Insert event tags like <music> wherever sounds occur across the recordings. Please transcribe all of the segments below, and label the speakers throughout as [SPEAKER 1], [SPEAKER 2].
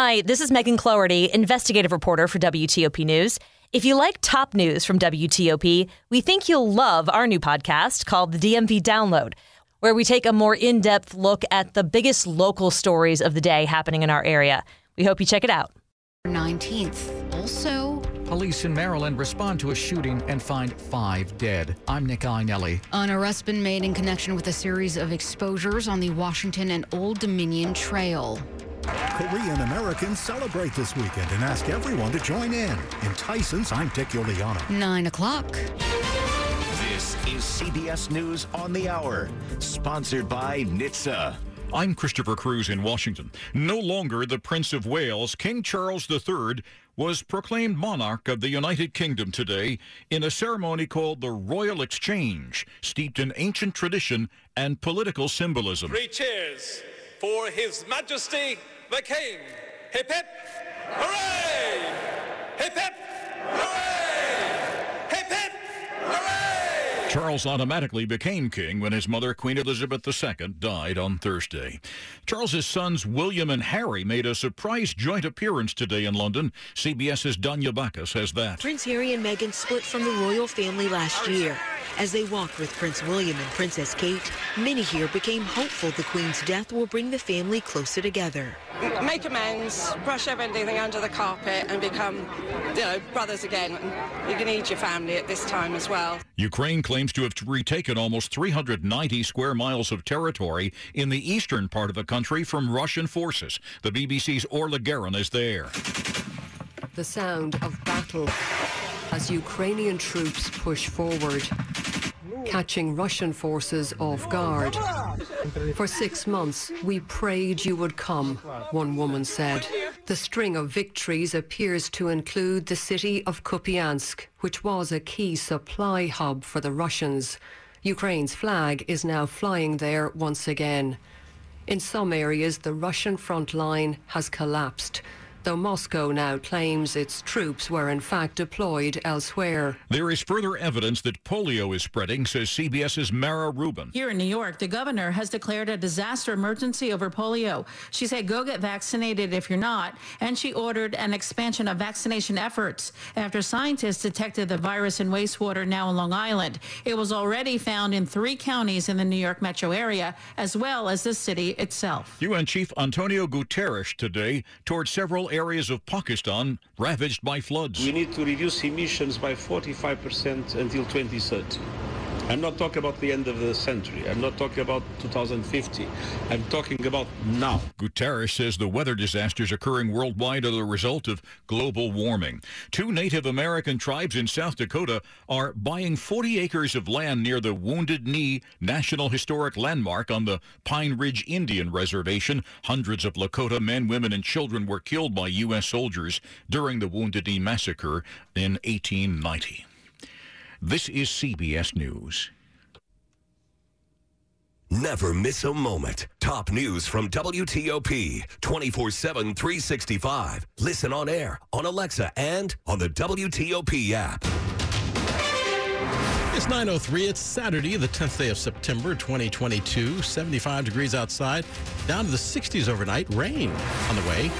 [SPEAKER 1] Hi, this is Megan Cloherty, investigative reporter for WTOP News. If you like top news from WTOP, we think you'll love our new podcast called the DMV Download, where we take a more in depth look at the biggest local stories of the day happening in our area. We hope you check it out.
[SPEAKER 2] 19th. Also,
[SPEAKER 3] Police in Maryland respond to a shooting and find five dead. I'm Nick Iannelli.
[SPEAKER 2] an arrest been made in connection with a series of exposures on the Washington and Old Dominion Trail.
[SPEAKER 4] Korean Americans celebrate this weekend and ask everyone to join in. In Tyson's, I'm Dick Uliano.
[SPEAKER 2] 9 o'clock.
[SPEAKER 5] This is CBS News on the Hour, sponsored by NHTSA.
[SPEAKER 6] I'm Christopher Cruz in Washington. No longer the Prince of Wales, King Charles III was proclaimed monarch of the United Kingdom today in a ceremony called the Royal Exchange, steeped in ancient tradition and political symbolism.
[SPEAKER 7] Three cheers for His Majesty the King. Hip hip, hooray! Hip hip, hooray! Hip hip, hooray!
[SPEAKER 6] Charles automatically became king when his mother, Queen Elizabeth II, died on Thursday. Charles's sons, William and Harry, made a surprise joint appearance today in London. CBS's Danya Bacchus has that.
[SPEAKER 8] Prince Harry and Meghan split from the royal family last year. As they walked with Prince William and Princess Kate, many here became hopeful the Queen's death will bring the family closer together.
[SPEAKER 9] make amends, brush everything under the carpet, and become, you know, brothers again. You can need your family at this time as well.
[SPEAKER 6] Ukraine claims to have retaken almost 390 square miles of territory in the eastern part of the country from Russian forces. The BBC's Orla Guerin is there.
[SPEAKER 10] The sound of battle as Ukrainian troops push forward, catching Russian forces off guard. For six months, we prayed you would come, one woman said. The string of victories appears to include the city of Kupiansk, which was a key supply hub for the Russians. Ukraine's flag is now flying there once again. In some areas, the Russian front line has collapsed, though Moscow now claims its troops were in fact deployed elsewhere.
[SPEAKER 6] There is further evidence that polio is spreading, says CBS's Mara Rubin.
[SPEAKER 11] Here in New York, the governor has declared a disaster emergency over polio. She said, go get vaccinated if you're not. And she ordered an expansion of vaccination efforts after scientists detected the virus in wastewater now in Long Island. It was already found in three counties in the New York metro area, as well as the city itself.
[SPEAKER 6] UN Chief Antonio Guterres today toured several areas of Pakistan ravaged by floods.
[SPEAKER 12] We need to reduce emissions by 45% until 2030. I'm not talking about the end of the century. I'm not talking about 2050. I'm talking about now.
[SPEAKER 6] Guterres says the weather disasters occurring worldwide are the result of global warming. Two Native American tribes in South Dakota are buying 40 acres of land near the Wounded Knee National Historic Landmark on the Pine Ridge Indian Reservation. Hundreds of Lakota men, women, and children were killed by U.S. soldiers during the Wounded Knee Massacre in 1890. This is CBS News.
[SPEAKER 13] Never miss a moment. Top news from WTOP 24 7, 365. Listen on air, on Alexa, and on the WTOP app.
[SPEAKER 14] It's 9.03. It's Saturday, the 10th day of September 2022. 75 degrees outside, down to the 60s overnight. Rain on the way.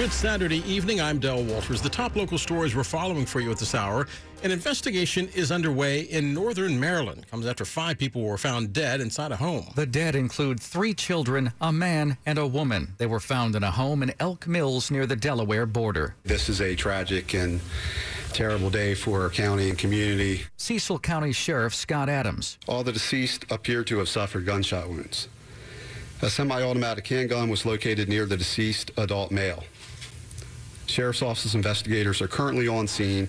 [SPEAKER 14] Good Saturday evening. I'm Dell Walters. The top local stories we're following for you at this hour. An investigation is underway in northern Maryland. Comes after five people were found dead inside a home.
[SPEAKER 3] The dead include three children, a man, and a woman. They were found in a home in Elk Mills near the Delaware border.
[SPEAKER 15] This is a tragic and terrible day for our county and community.
[SPEAKER 3] Cecil County Sheriff Scott Adams.
[SPEAKER 15] All the deceased appear to have suffered gunshot wounds. A semi-automatic handgun was located near the deceased adult male. Sheriff's Office investigators are currently on scene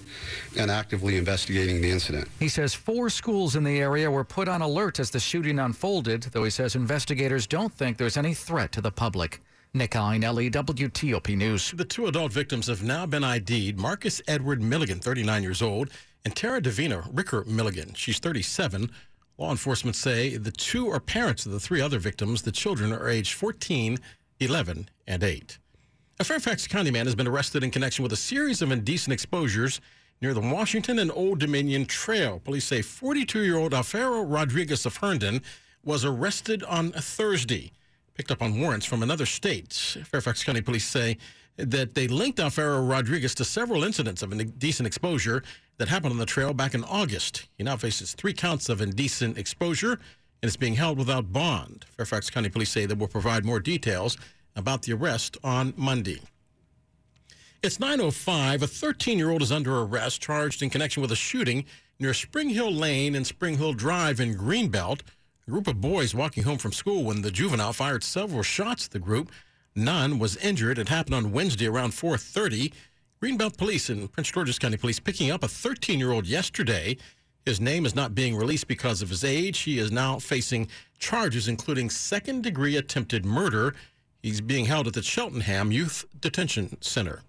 [SPEAKER 15] and actively investigating the incident.
[SPEAKER 3] He says four schools in the area were put on alert as the shooting unfolded, though he says investigators don't think there's any threat to the public. Nick Iannelli, WTOP News.
[SPEAKER 14] The two adult victims have now been ID'd. Marcus Edward Milligan, 39 years old, and Tara Davina Ricker Milligan. She's 37. Law enforcement say the two are parents of the three other victims. The children are aged 14, 11, and 8. A Fairfax County man has been arrested in connection with a series of indecent exposures near the Washington and Old Dominion Trail. Police say 42 year old Alfaro Rodriguez of Herndon was arrested on Thursday, picked up on warrants from another state. Fairfax County Police say that they linked Alfaro Rodriguez to several incidents of indecent exposure that happened on the trail back in August. He now faces three counts of indecent exposure and is being held without bond. Fairfax County Police say they will provide more details about the arrest on Monday. It's 9.05. A 13-year-old is under arrest, charged in connection with a shooting near Spring Hill Lane and Spring Hill Drive in Greenbelt. A group of boys walking home from school when the juvenile fired several shots at the group. None was injured. It happened on Wednesday around 4.30. Greenbelt Police and Prince George's County Police picking up a 13-year-old yesterday. His name is not being released because of his age. He is now facing charges including second-degree attempted murder. He's being held at the Cheltenham Youth Detention Center.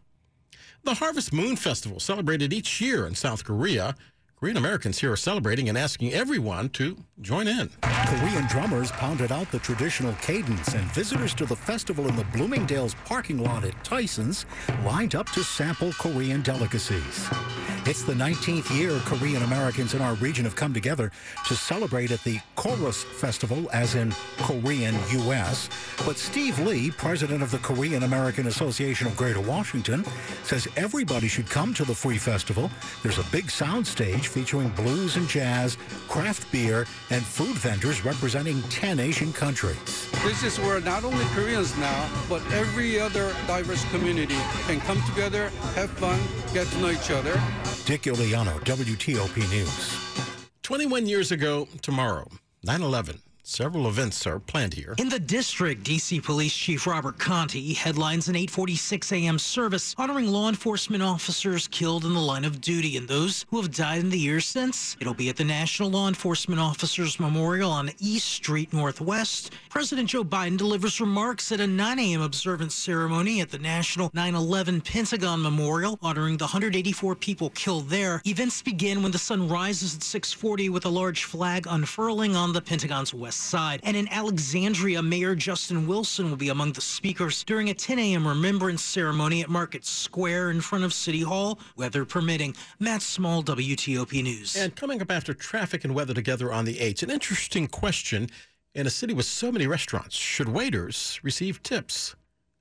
[SPEAKER 14] The Harvest Moon Festival, celebrated each year in South Korea. Korean Americans here are celebrating and asking everyone to join in.
[SPEAKER 4] Korean drummers pounded out the traditional cadence, and visitors to the festival in the Bloomingdale's parking lot at Tyson's lined up to sample Korean delicacies. It's the 19th year Korean Americans in our region have come together to celebrate at the KORUS Festival, as in Korean U.S. But Steve Lee, president of the Korean American Association of Greater Washington, says everybody should come to the free festival. There's a big sound stage featuring blues and jazz, craft beer, and food vendors representing 10 Asian countries.
[SPEAKER 16] This is where not only Koreans now, but every other diverse community can come together, have fun, get to know each other.
[SPEAKER 4] Dick Uliano, WTOP News.
[SPEAKER 14] 21 years ago tomorrow, 9 11. Several events are planned here.
[SPEAKER 17] In the district, DC Police Chief Robert Contee headlines an 8:46 a.m. service honoring law enforcement officers killed in the line of duty and those who have died in the years since. It'll be at the National Law Enforcement Officers Memorial on East Street Northwest. President Joe Biden delivers remarks at a 9 a.m. observance ceremony at the National 9/11 Pentagon Memorial honoring the 184 people killed there. Events begin when the sun rises at 6:40 with a large flag unfurling on the Pentagon's west side. And in Alexandria, Mayor Justin Wilson will be among the speakers during a 10 a.m. remembrance ceremony at Market Square in front of City Hall, weather permitting. Matt Small, WTOP News.
[SPEAKER 14] And coming up after traffic and weather together on the 8th, an interesting question. In a city with so many restaurants, should waiters receive tips?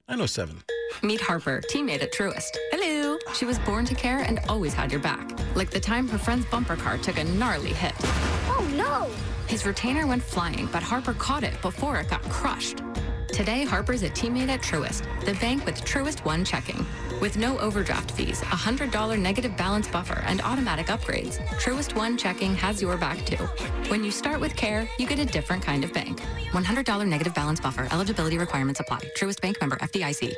[SPEAKER 14] 907.
[SPEAKER 18] Meet Harper, teammate at Truist. Hello. She was born to care and always had your back. Like the time her friend's bumper car took a gnarly hit.
[SPEAKER 19] Oh no!
[SPEAKER 18] His retainer went flying, but Harper caught it before it got crushed. Today, Harper's a teammate at Truist, the bank with Truist One checking. With no overdraft fees, a $100 negative balance buffer, and automatic upgrades, Truist One checking has your back too. When you start with care, you get a different kind of bank. $100 negative balance buffer. Eligibility requirements apply. Truist Bank member FDIC.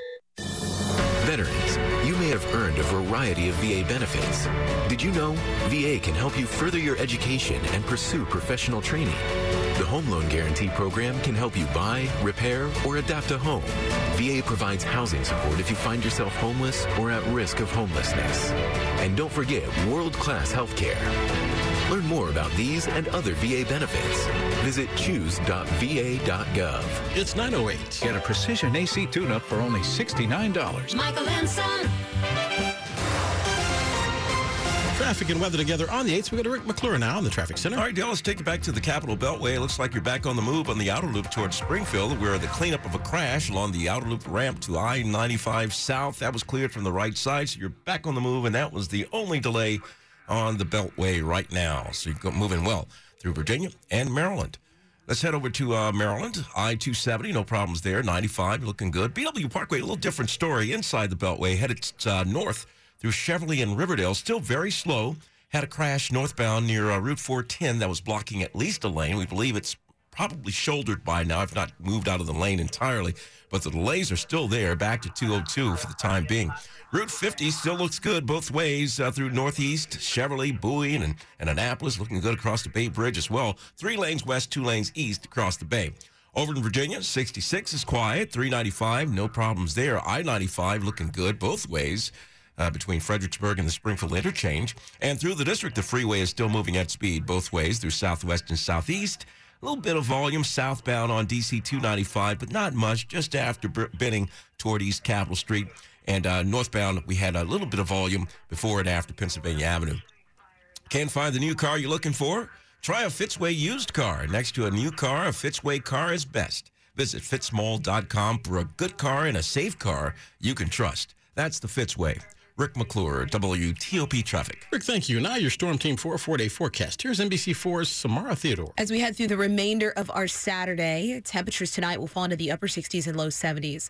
[SPEAKER 20] Veterans, you may have earned a variety of VA benefits. Did you know VA can help you further your education and pursue professional training? The Home Loan Guarantee Program can help you buy, repair, or adapt a home. VA provides housing support if you find yourself homeless or at risk of homelessness. And don't forget world-class health care. Learn more about these and other VA benefits. Visit choose.va.gov.
[SPEAKER 14] It's 908.
[SPEAKER 3] Get a precision AC tune-up for only $69.
[SPEAKER 19] Michael and Son.
[SPEAKER 14] Traffic and weather together on the 8th. We go to Rick McClure now in the traffic center.
[SPEAKER 21] All right, Dale, let's take you back to the Capitol Beltway. It looks like you're back on the move on the outer loop towards Springfield, where the cleanup of a crash along the outer loop ramp to I-95 South, that was cleared from the right side. So you're back on the move, and that was the only delay on the Beltway right now. So you're moving well through Virginia and Maryland. Let's head over to uh, Maryland. I 270, no problems there. 95, looking good. BW Parkway, a little different story inside the Beltway, headed uh, north through Cheverly and Riverdale. Still very slow. Had a crash northbound near uh, Route 410 that was blocking at least a lane. We believe it's probably shouldered by now, if not moved out of the lane entirely. But the delays are still there, back to 202 for the time being. Route 50 still looks good both ways uh, through Northeast, Cheverly, Bowie, and, and Annapolis, looking good across the Bay Bridge as well. Three lanes west, two lanes east across the Bay. Over in Virginia, 66 is quiet. 395, no problems there. I 95 looking good both ways. Uh, between Fredericksburg and the Springfield interchange. And through the district, the freeway is still moving at speed both ways through southwest and southeast. A little bit of volume southbound on DC 295, but not much, just after Benning toward East Capitol Street. And uh, northbound, we had a little bit of volume before and after Pennsylvania Avenue. Can't find the new car you're looking for? Try a Fitzway used car. Next to a new car, a Fitzway car is best. Visit fitzmall.com for a good car and a safe car you can trust. That's the Fitzway. Rick McClure, WTOP Traffic.
[SPEAKER 14] Rick, thank you. Now your Storm Team 4 four day forecast. Here's NBC4's Samara Theodore.
[SPEAKER 22] As we head through the remainder of our Saturday, temperatures tonight will fall into the upper 60s and low 70s.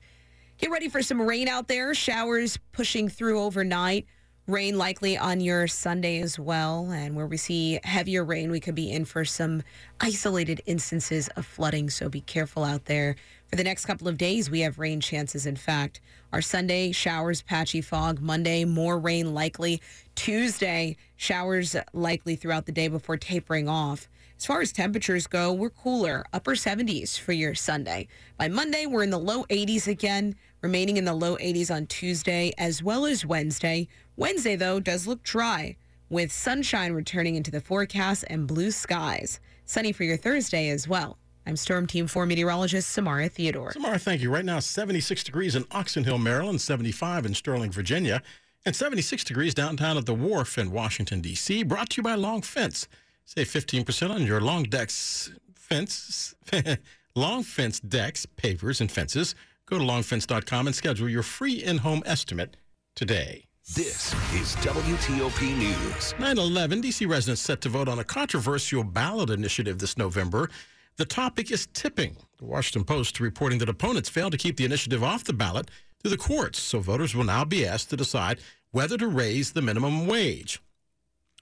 [SPEAKER 22] Get ready for some rain out there. Showers pushing through overnight. Rain likely on your Sunday as well. And where we see heavier rain, we could be in for some isolated instances of flooding. So be careful out there. For the next couple of days, we have rain chances. In fact, our Sunday, showers, patchy fog. Monday, more rain likely. Tuesday, showers likely throughout the day before tapering off. As far as temperatures go, we're cooler, upper 70s for your Sunday. By Monday, we're in the low 80s again, remaining in the low 80s on Tuesday as well as Wednesday. Wednesday, though, does look dry with sunshine returning into the forecast and blue skies. Sunny for your Thursday as well. I'm Storm Team 4 meteorologist Samara Theodore.
[SPEAKER 14] Samara, thank you. Right now, 76 degrees in Oxon Hill, Maryland, 75 in Sterling, Virginia, and 76 degrees downtown at the Wharf in Washington, D.C. Brought to you by Long Fence. Save 15% on your long decks fence, <laughs> long fence decks, pavers, and fences. Go to longfence.com and schedule your free in-home estimate today.
[SPEAKER 13] This is WTOP News.
[SPEAKER 14] 9 11, D.C. residents set to vote on a controversial ballot initiative this November. The topic is tipping. The Washington Post reporting that opponents failed to keep the initiative off the ballot to the courts, so voters will now be asked to decide whether to raise the minimum wage.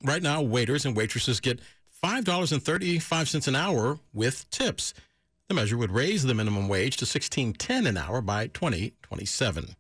[SPEAKER 14] Right now, waiters and waitresses get $5.35 an hour with tips. The measure would raise the minimum wage to $16.10 an hour by 2027.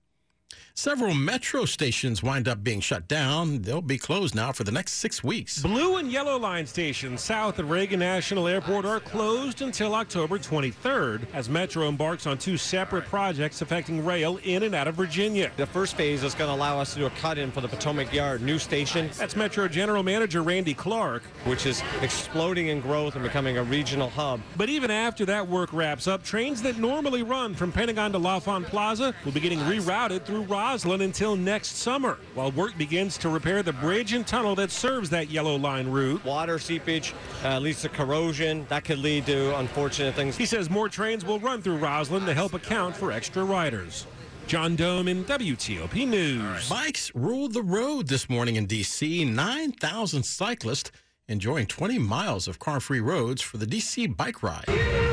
[SPEAKER 14] Several metro stations wind up being shut down. They'll be closed now for the next six weeks.
[SPEAKER 23] Blue and yellow line stations south of Reagan National Airport are closed until October 23rd as Metro embarks on two separate projects affecting rail in and out of Virginia.
[SPEAKER 24] The first phase is going to allow us to do a cut-in for the Potomac Yard new station.
[SPEAKER 23] That's Metro General Manager Randy Clark.
[SPEAKER 24] Which is exploding in growth and becoming a regional hub.
[SPEAKER 23] But even after that work wraps up, trains that normally run from Pentagon to L'Enfant Plaza will be getting rerouted through Rosslyn until next summer, while work begins to repair the bridge and tunnel that serves that yellow line route.
[SPEAKER 24] Water seepage uh, leads to corrosion. That could lead to unfortunate things.
[SPEAKER 23] He says more trains will run through Rosslyn to help account for extra riders. John Domen WTOP News.
[SPEAKER 14] Bikes ruled the road this morning in D.C. 9,000 cyclists enjoying 20 miles of car-free roads for the D.C. bike ride.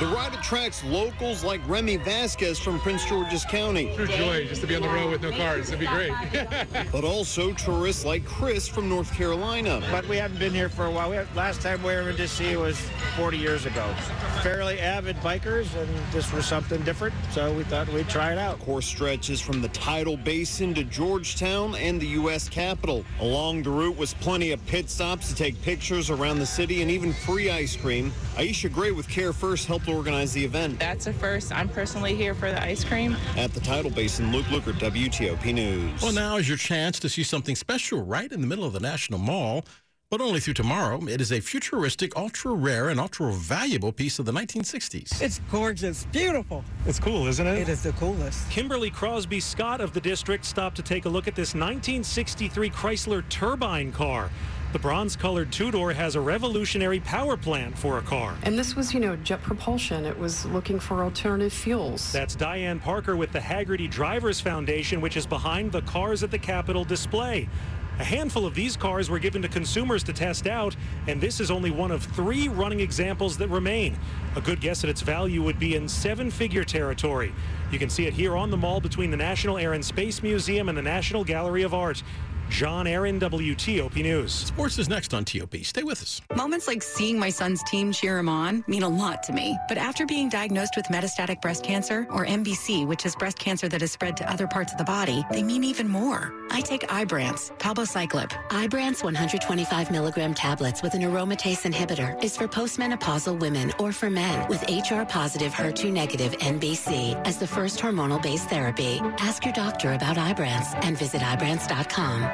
[SPEAKER 25] The ride attracts locals like Remy Vasquez from Prince George's County.
[SPEAKER 26] True joy just to be on the road with no cars. It'd be great. <laughs>
[SPEAKER 25] but also tourists like Chris from North Carolina.
[SPEAKER 27] But we haven't been here for a while. We have, last time we were in DC was 40 years ago. Fairly avid bikers, and this was something different, so we thought we'd try it out.
[SPEAKER 25] Course stretches from the Tidal Basin to Georgetown and the U.S. Capitol. Along the route was plenty of pit stops to take pictures around the city and even free ice cream. Aisha Gray with CareFirst helped organize the event.
[SPEAKER 28] That's a first. I'm personally here for the ice cream.
[SPEAKER 25] At the Tidal Basin, Luke Lukert, WTOP News.
[SPEAKER 14] Well, now is your chance to see something special right in the middle of the National Mall. But only through tomorrow. It is a futuristic, ultra rare, and ultra valuable piece of the 1960s.
[SPEAKER 29] It's gorgeous, beautiful.
[SPEAKER 23] It's cool, isn't it?
[SPEAKER 29] It is the coolest.
[SPEAKER 23] Kimberly Crosby Scott of the district stopped to take a look at this 1963 Chrysler turbine car. The bronze colored two door has a revolutionary power plant for a car.
[SPEAKER 30] And this was, you know, jet propulsion. It was looking for alternative fuels.
[SPEAKER 23] That's Diane Parker with the Hagerty Drivers Foundation, which is behind the Cars at the Capitol display. A handful of these cars were given to consumers to test out, and this is only one of three running examples that remain. A good guess at its value would be in seven figure territory. You can see it here on the mall between the National Air and Space Museum and the National Gallery of Art. John Aaron, WTOP News.
[SPEAKER 14] Sports is next on TOP. Stay with us.
[SPEAKER 31] Moments like seeing my son's team cheer him on mean a lot to me. But after being diagnosed with metastatic breast cancer, or MBC, which is breast cancer that has spread to other parts of the body, they mean even more. I take Ibrance, palbociclib.
[SPEAKER 32] Ibrance 125 milligram tablets with an aromatase inhibitor is for postmenopausal women or for men with HR positive, HER2 negative MBC as the first hormonal based therapy. Ask your doctor about Ibrance and visit Ibrance.com.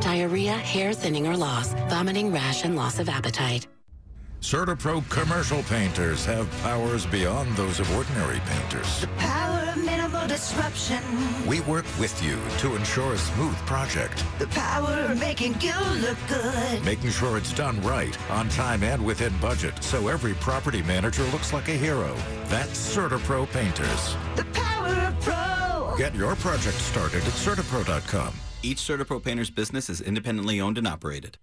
[SPEAKER 32] diarrhea, hair thinning or loss, vomiting, rash, and loss of appetite.
[SPEAKER 33] CertaPro commercial painters have powers beyond those of ordinary painters.
[SPEAKER 19] The power of minimal disruption.
[SPEAKER 33] We work with you to ensure a smooth project,
[SPEAKER 19] The power of making you look good.
[SPEAKER 33] making sure it's done right, on time and within budget, so every property manager looks like a hero. That's CertaPro painters.
[SPEAKER 19] The power of pro.
[SPEAKER 33] Get your project started at CertaPro.com.
[SPEAKER 34] Each CertaPro painter's business is independently owned and operated.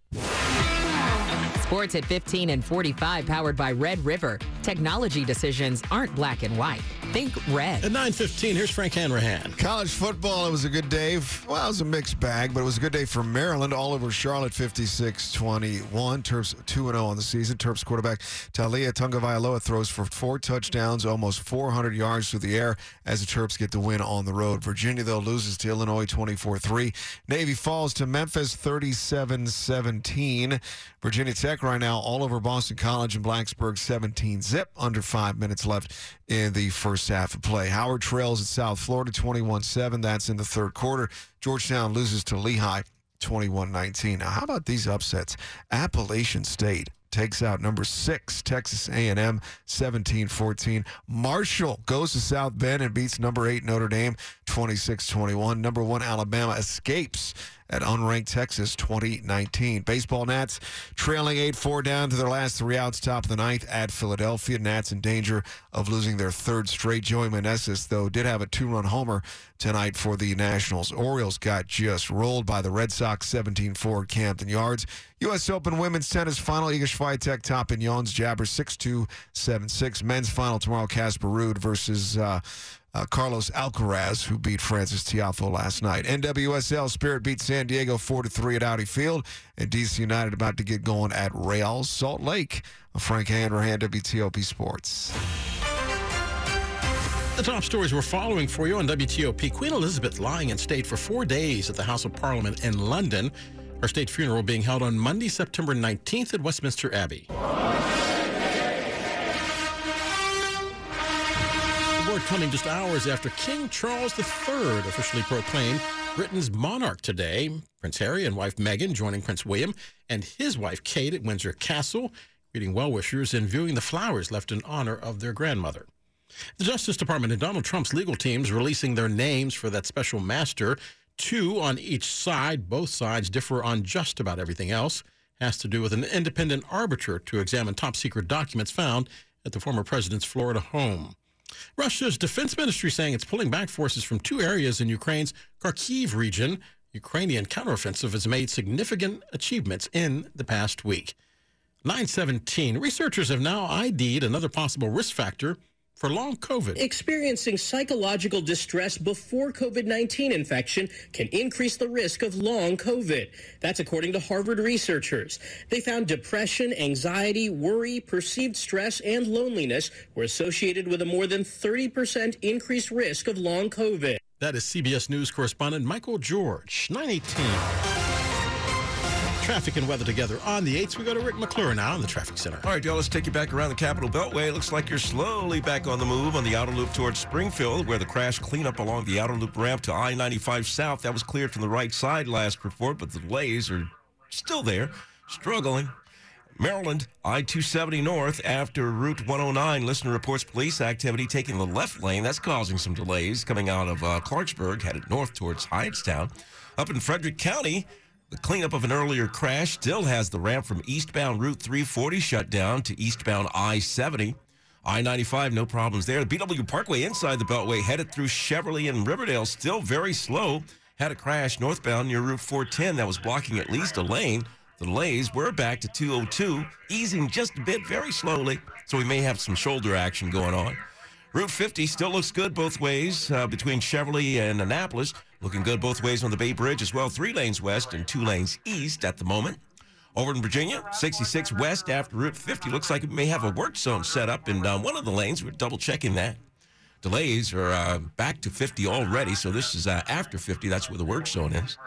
[SPEAKER 35] Sports at 15 and 45, powered by Red River. Technology decisions aren't black and white. Think red.
[SPEAKER 14] At 9.15, here's Frank Hanrahan.
[SPEAKER 36] College football, it was a good day. Well, it was a mixed bag, but it was a good day for Maryland. All over Charlotte, 56-21. Terps 2-0 on the season. Terps quarterback Taulia Tagovailoa throws for four touchdowns, almost 400 yards through the air as the Terps get the win on the road. Virginia, though, loses to Illinois 24-3. Navy falls to Memphis 37-17. Virginia Tech right now all over Boston College and Blacksburg 17 zip. Under five minutes left in the first half of play. Howard trails at South Florida 21 7. That's in the third quarter. Georgetown loses to Lehigh 21 19. Now, how about these upsets? Appalachian State takes out number six Texas A&M 17-14. Marshall goes to South Bend and beats number eight Notre Dame 26-21. Number one Alabama escapes at unranked Texas 2019. Baseball Nats trailing 8-4 down to their last three outs, top of the ninth at Philadelphia. Nats in danger of losing their third straight. Joey Meneses, though, did have a two-run homer tonight for the Nationals. Orioles got just rolled by the Red Sox 17-4 at Camden Yards. U.S. Open women's tennis final. Iga Swiatek top in Ons Jabeur 6-2, 7-6. Men's final tomorrow. Casper Ruud versus uh, uh, Carlos Alcaraz, who beat Frances Tiafoe last night. NWSL Spirit beat San Diego 4-3 at Audi Field. And DC United about to get going at Real Salt Lake. Frank Hanrahan, WTOP Sports.
[SPEAKER 14] The top stories we're following for you on WTOP. Queen Elizabeth lying in state for four days at the House of Parliament in London. Her state funeral being held on Monday, September 19th at Westminster Abbey. Coming just hours after King Charles III officially proclaimed Britain's monarch today. Prince Harry and wife Meghan joining Prince William and his wife Kate at Windsor Castle, greeting well wishers and viewing the flowers left in honor of their grandmother. The Justice Department and Donald Trump's legal teams releasing their names for that special master. Two on each side. Both sides differ on just about everything else. Has to do with an independent arbiter to examine top secret documents found at the former president's Florida home. Russia's defense ministry saying it's pulling back forces from two areas in Ukraine's Kharkiv region. Ukrainian counteroffensive has made significant achievements in the past week. 917. Researchers have now ID'd another possible risk factor for long COVID.
[SPEAKER 37] Experiencing psychological distress before COVID 19 infection can increase the risk of long COVID. That's according to Harvard researchers. They found depression, anxiety, worry, perceived stress, and loneliness were associated with a more than 30% increased risk of long COVID.
[SPEAKER 14] That is CBS News correspondent Michael George. 918. Traffic and weather together on the 8th. We go to Rick McClure now in the traffic center.
[SPEAKER 21] All right, y'all, let's take you back around the Capitol Beltway. It looks like you're slowly back on the move on the outer loop towards Springfield, where the crash cleanup along the outer loop ramp to I 95 South. That was cleared from the right side last report, but the delays are still there, struggling. Maryland, I 270 north after Route 109. Listener reports police activity taking the left lane. That's causing some delays coming out of uh, Clarksburg, headed north towards Hyattstown. Up in Frederick County, the cleanup of an earlier crash still has the ramp from eastbound Route 340 shut down to eastbound I 70. I 95, no problems there. The BW Parkway inside the Beltway, headed through Cheverly and Riverdale, still very slow. Had a crash northbound near Route 410 that was blocking at least a lane. The delays were back to 202, easing just a bit very slowly, so we may have some shoulder action going on. Route 50 still looks good both ways uh, between Cheverly and Annapolis. Looking good both ways on the Bay Bridge as well. Three lanes west and two lanes east at the moment. Over in Virginia, 66 west after Route 50. Looks like it may have a work zone set up in uh, one of the lanes. We're double checking that. Delays are uh, back to 50 already, so this is uh, after 50. That's where the work zone is.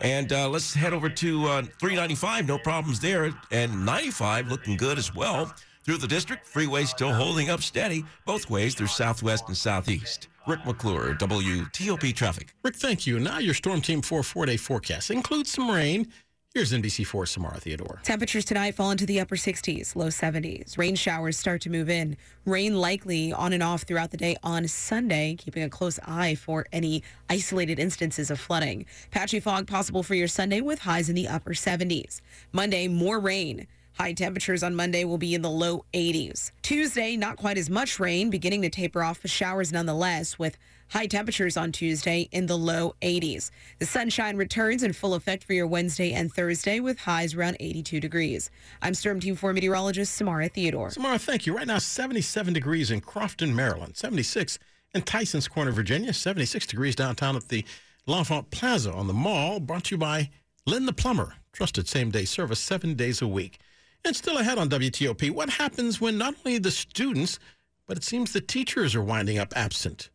[SPEAKER 21] And uh, let's head over to uh, 395. No problems there. And 95 looking good as well. Through the district, freeway still holding up steady. Both ways, there's southwest and southeast. Rick McClure, WTOP Traffic.
[SPEAKER 14] Rick, thank you. Now your Storm Team 4 four-day forecast includes some rain. Here's NBC4 Samara Theodore.
[SPEAKER 22] Temperatures tonight fall into the upper 60s, low 70s. Rain showers start to move in. Rain likely on and off throughout the day on Sunday, keeping a close eye for any isolated instances of flooding. Patchy fog possible for your Sunday with highs in the upper 70s. Monday, more rain. High temperatures on Monday will be in the low 80s. Tuesday, not quite as much rain, beginning to taper off, but showers nonetheless, with high temperatures on Tuesday in the low 80s. The sunshine returns in full effect for your Wednesday and Thursday with highs around 82 degrees. I'm Storm Team 4 meteorologist Samara Theodore.
[SPEAKER 14] Samara, thank you. Right now, 77 degrees in Crofton, Maryland, 76 in Tysons Corner, Virginia, 76 degrees downtown at the L'Enfant Plaza on the mall, brought to you by Lynn the Plumber. Trusted same day service seven days a week. And still ahead on WTOP, what happens when not only the students, but it seems the teachers are winding up absent?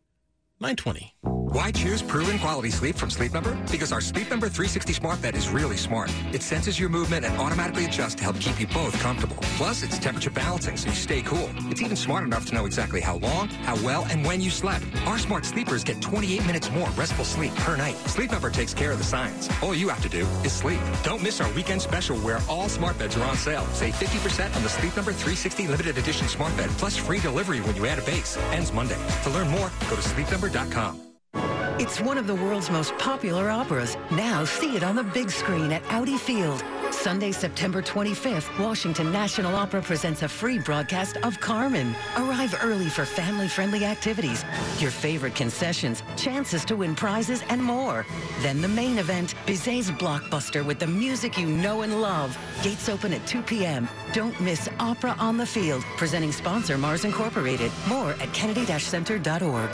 [SPEAKER 14] 920.
[SPEAKER 38] Why choose proven quality sleep from Sleep Number? Because our Sleep Number 360 smart bed is really smart. It senses your movement and automatically adjusts to help keep you both comfortable. Plus, it's temperature balancing so you stay cool. It's even smart enough to know exactly how long, how well, and when you slept. Our smart sleepers get 28 minutes more restful sleep per night. Sleep Number takes care of the science. All you have to do is sleep. Don't miss our weekend special where all smart beds are on sale. Save 50% on the Sleep Number 360 limited edition smart bed plus free delivery when you add a base. Ends Monday. To learn more, go to sleepnumber.com.
[SPEAKER 39] It's one of the world's most popular operas. Now see it on the big screen at Audi Field. Sunday, September 25th, Washington National Opera presents a free broadcast of Carmen. Arrive early for family-friendly activities, your favorite concessions, chances to win prizes, and more. Then the main event, Bizet's blockbuster with the music you know and love. Gates open at 2 p.m. Don't miss Opera on the Field. Presenting sponsor Mars Incorporated. More at kennedy-center.org.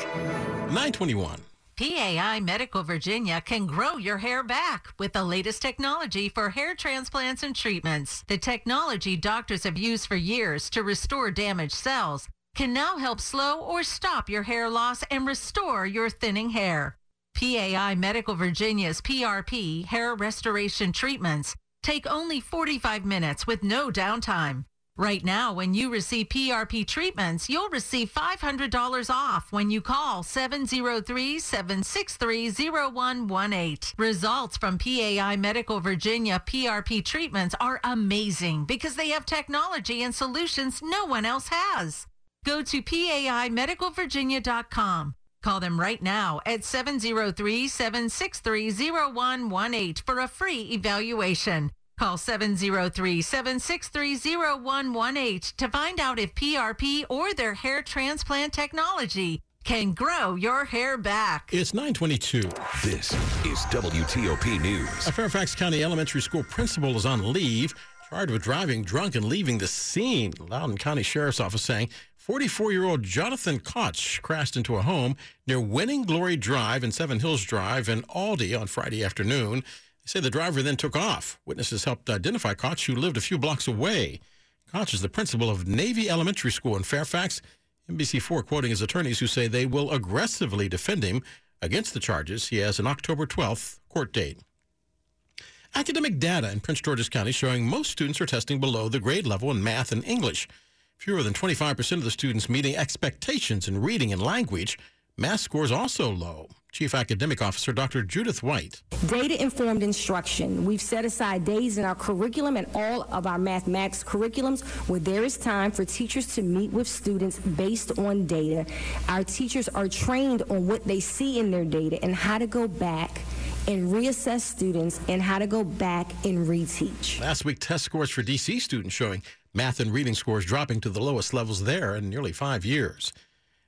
[SPEAKER 14] 921.
[SPEAKER 40] PAI Medical Virginia can grow your hair back with the latest technology for hair transplants and treatments. The technology doctors have used for years to restore damaged cells can now help slow or stop your hair loss and restore your thinning hair. PAI Medical Virginia's PRP hair restoration treatments take only 45 minutes with no downtime. Right now, when you receive PRP treatments, you'll receive $500 off when you call 703-763-0118. Results from PAI Medical Virginia PRP treatments are amazing because they have technology and solutions no one else has. Go to PAIMedicalVirginia.com. Call them right now at 703-763-0118 for a free evaluation. Call 703-763-0118 to find out if PRP or their hair transplant technology can grow your hair back.
[SPEAKER 14] It's 922.
[SPEAKER 13] This is WTOP News.
[SPEAKER 14] A Fairfax County Elementary School principal is on leave, charged with driving drunk and leaving the scene. Loudoun County Sheriff's Office saying 44-year-old Jonathan Koch crashed into a home near Winning Glory Drive and Seven Hills Drive in Aldie on Friday afternoon. Say the driver then took off. Witnesses helped identify Koch, who lived a few blocks away. Koch is the principal of Navy Elementary School in Fairfax. NBC4 quoting his attorneys who say they will aggressively defend him against the charges. He has an October 12th court date. Academic data in Prince George's County showing most students are testing below the grade level in math and English. Fewer than 25% of the students meeting expectations in reading and language. Math scores also low. Chief Academic Officer Dr. Judith White.
[SPEAKER 41] Data informed instruction. We've set aside days in our curriculum and all of our mathematics curriculums where there is time for teachers to meet with students based on data. Our teachers are trained on what they see in their data and how to go back and reassess students and how to go back and reteach.
[SPEAKER 14] Last week, test scores for DC students showing math and reading scores dropping to the lowest levels there in nearly five years.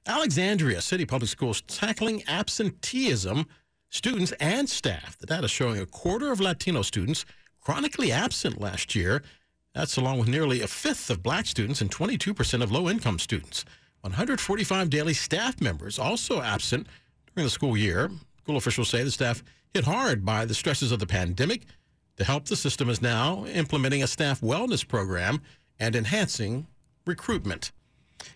[SPEAKER 14] Alexandria City Public Schools tackling absenteeism, students and staff. The data showing a quarter of Latino students chronically absent last year. That's along with nearly a fifth of black students and 22% of low income students. 145 daily staff members also absent during the school year. School officials say the staff hit hard by the stresses of the pandemic. To help, the system is now implementing a staff wellness program and enhancing recruitment.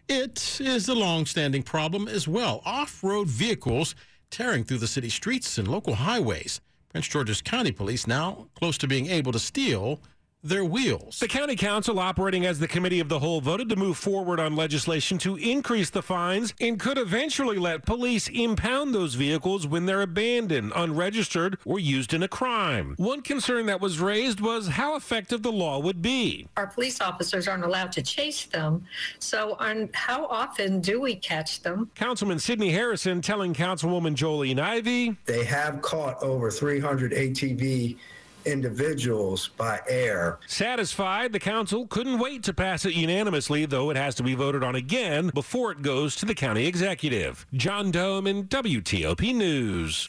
[SPEAKER 14] It is a long-standing problem as well. Off-road vehicles tearing through the city streets and local highways. Prince George's County Police now close to being able to steal their wheels.
[SPEAKER 42] The county council, operating as the committee of the whole, voted to move forward on legislation to increase the fines and could eventually let police impound those vehicles when they're abandoned, unregistered, or used in a crime. One concern that was raised was how effective the law would be.
[SPEAKER 43] Our police officers aren't allowed to chase them. So, on how often do we catch them?
[SPEAKER 42] Councilman Sidney Harrison telling Councilwoman Jolene Ivey
[SPEAKER 44] They have caught over 300 ATV individuals by air.
[SPEAKER 42] Satisfied, the council couldn't wait to pass it unanimously, though it has to be voted on again before it goes to the county executive. John Domen WTOP News.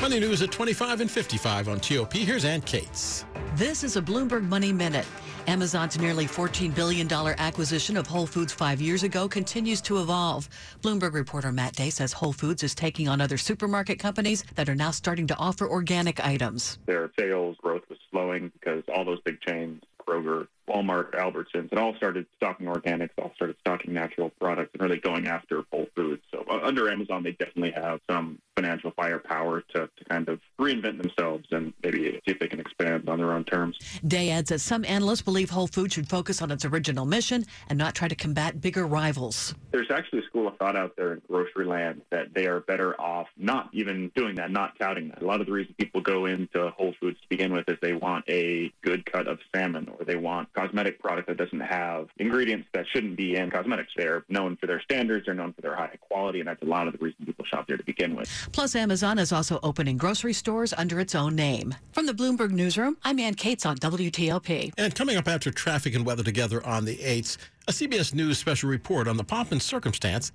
[SPEAKER 14] Money news at 25 and 55 on TOP. Here's Ann Cates.
[SPEAKER 45] This is a Bloomberg Money Minute. Amazon's nearly $14 billion acquisition of Whole Foods five years ago continues to evolve. Bloomberg reporter Matt Day says Whole Foods is taking on other supermarket companies that are now starting to offer organic items.
[SPEAKER 46] Their sales growth was slowing because all those big chains, Kroger, Walmart, Albertsons, it all started stocking organics, all started stocking natural products, and really going after Whole Foods. So uh, under Amazon, they definitely have some financial firepower to, to kind of reinvent themselves and maybe see if they can expand on their own terms.
[SPEAKER 45] Day adds that some analysts believe Whole Foods should focus on its original mission and not try to combat bigger rivals.
[SPEAKER 46] There's actually a school of thought out there in grocery land that they are better off not even doing that, not touting that. A lot of the reason people go into Whole Foods to begin with is they want a good cut of salmon or they want cosmetic product that doesn't have ingredients that shouldn't be in cosmetics. They're known for their standards, they're known for their high quality, and that's a lot of the reason people shop there to begin with.
[SPEAKER 45] Plus, Amazon is also opening grocery stores under its own name. From the Bloomberg Newsroom, I'm Ann Cates on WTOP.
[SPEAKER 14] And coming up after traffic and weather together on the 8th, a CBS News special report on the pomp and circumstance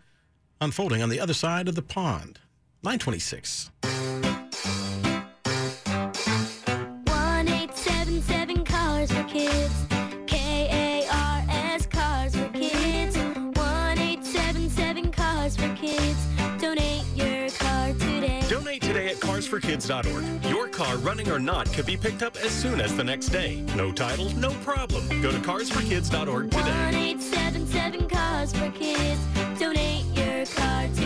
[SPEAKER 14] unfolding on the other side of the pond. 926.
[SPEAKER 47] carsforkids.org. Your car, running or not, could be picked up as soon as the next day. No title, no problem. Go to carsforkids.org today.
[SPEAKER 48] 1877 Cars for Kids. Donate your car today.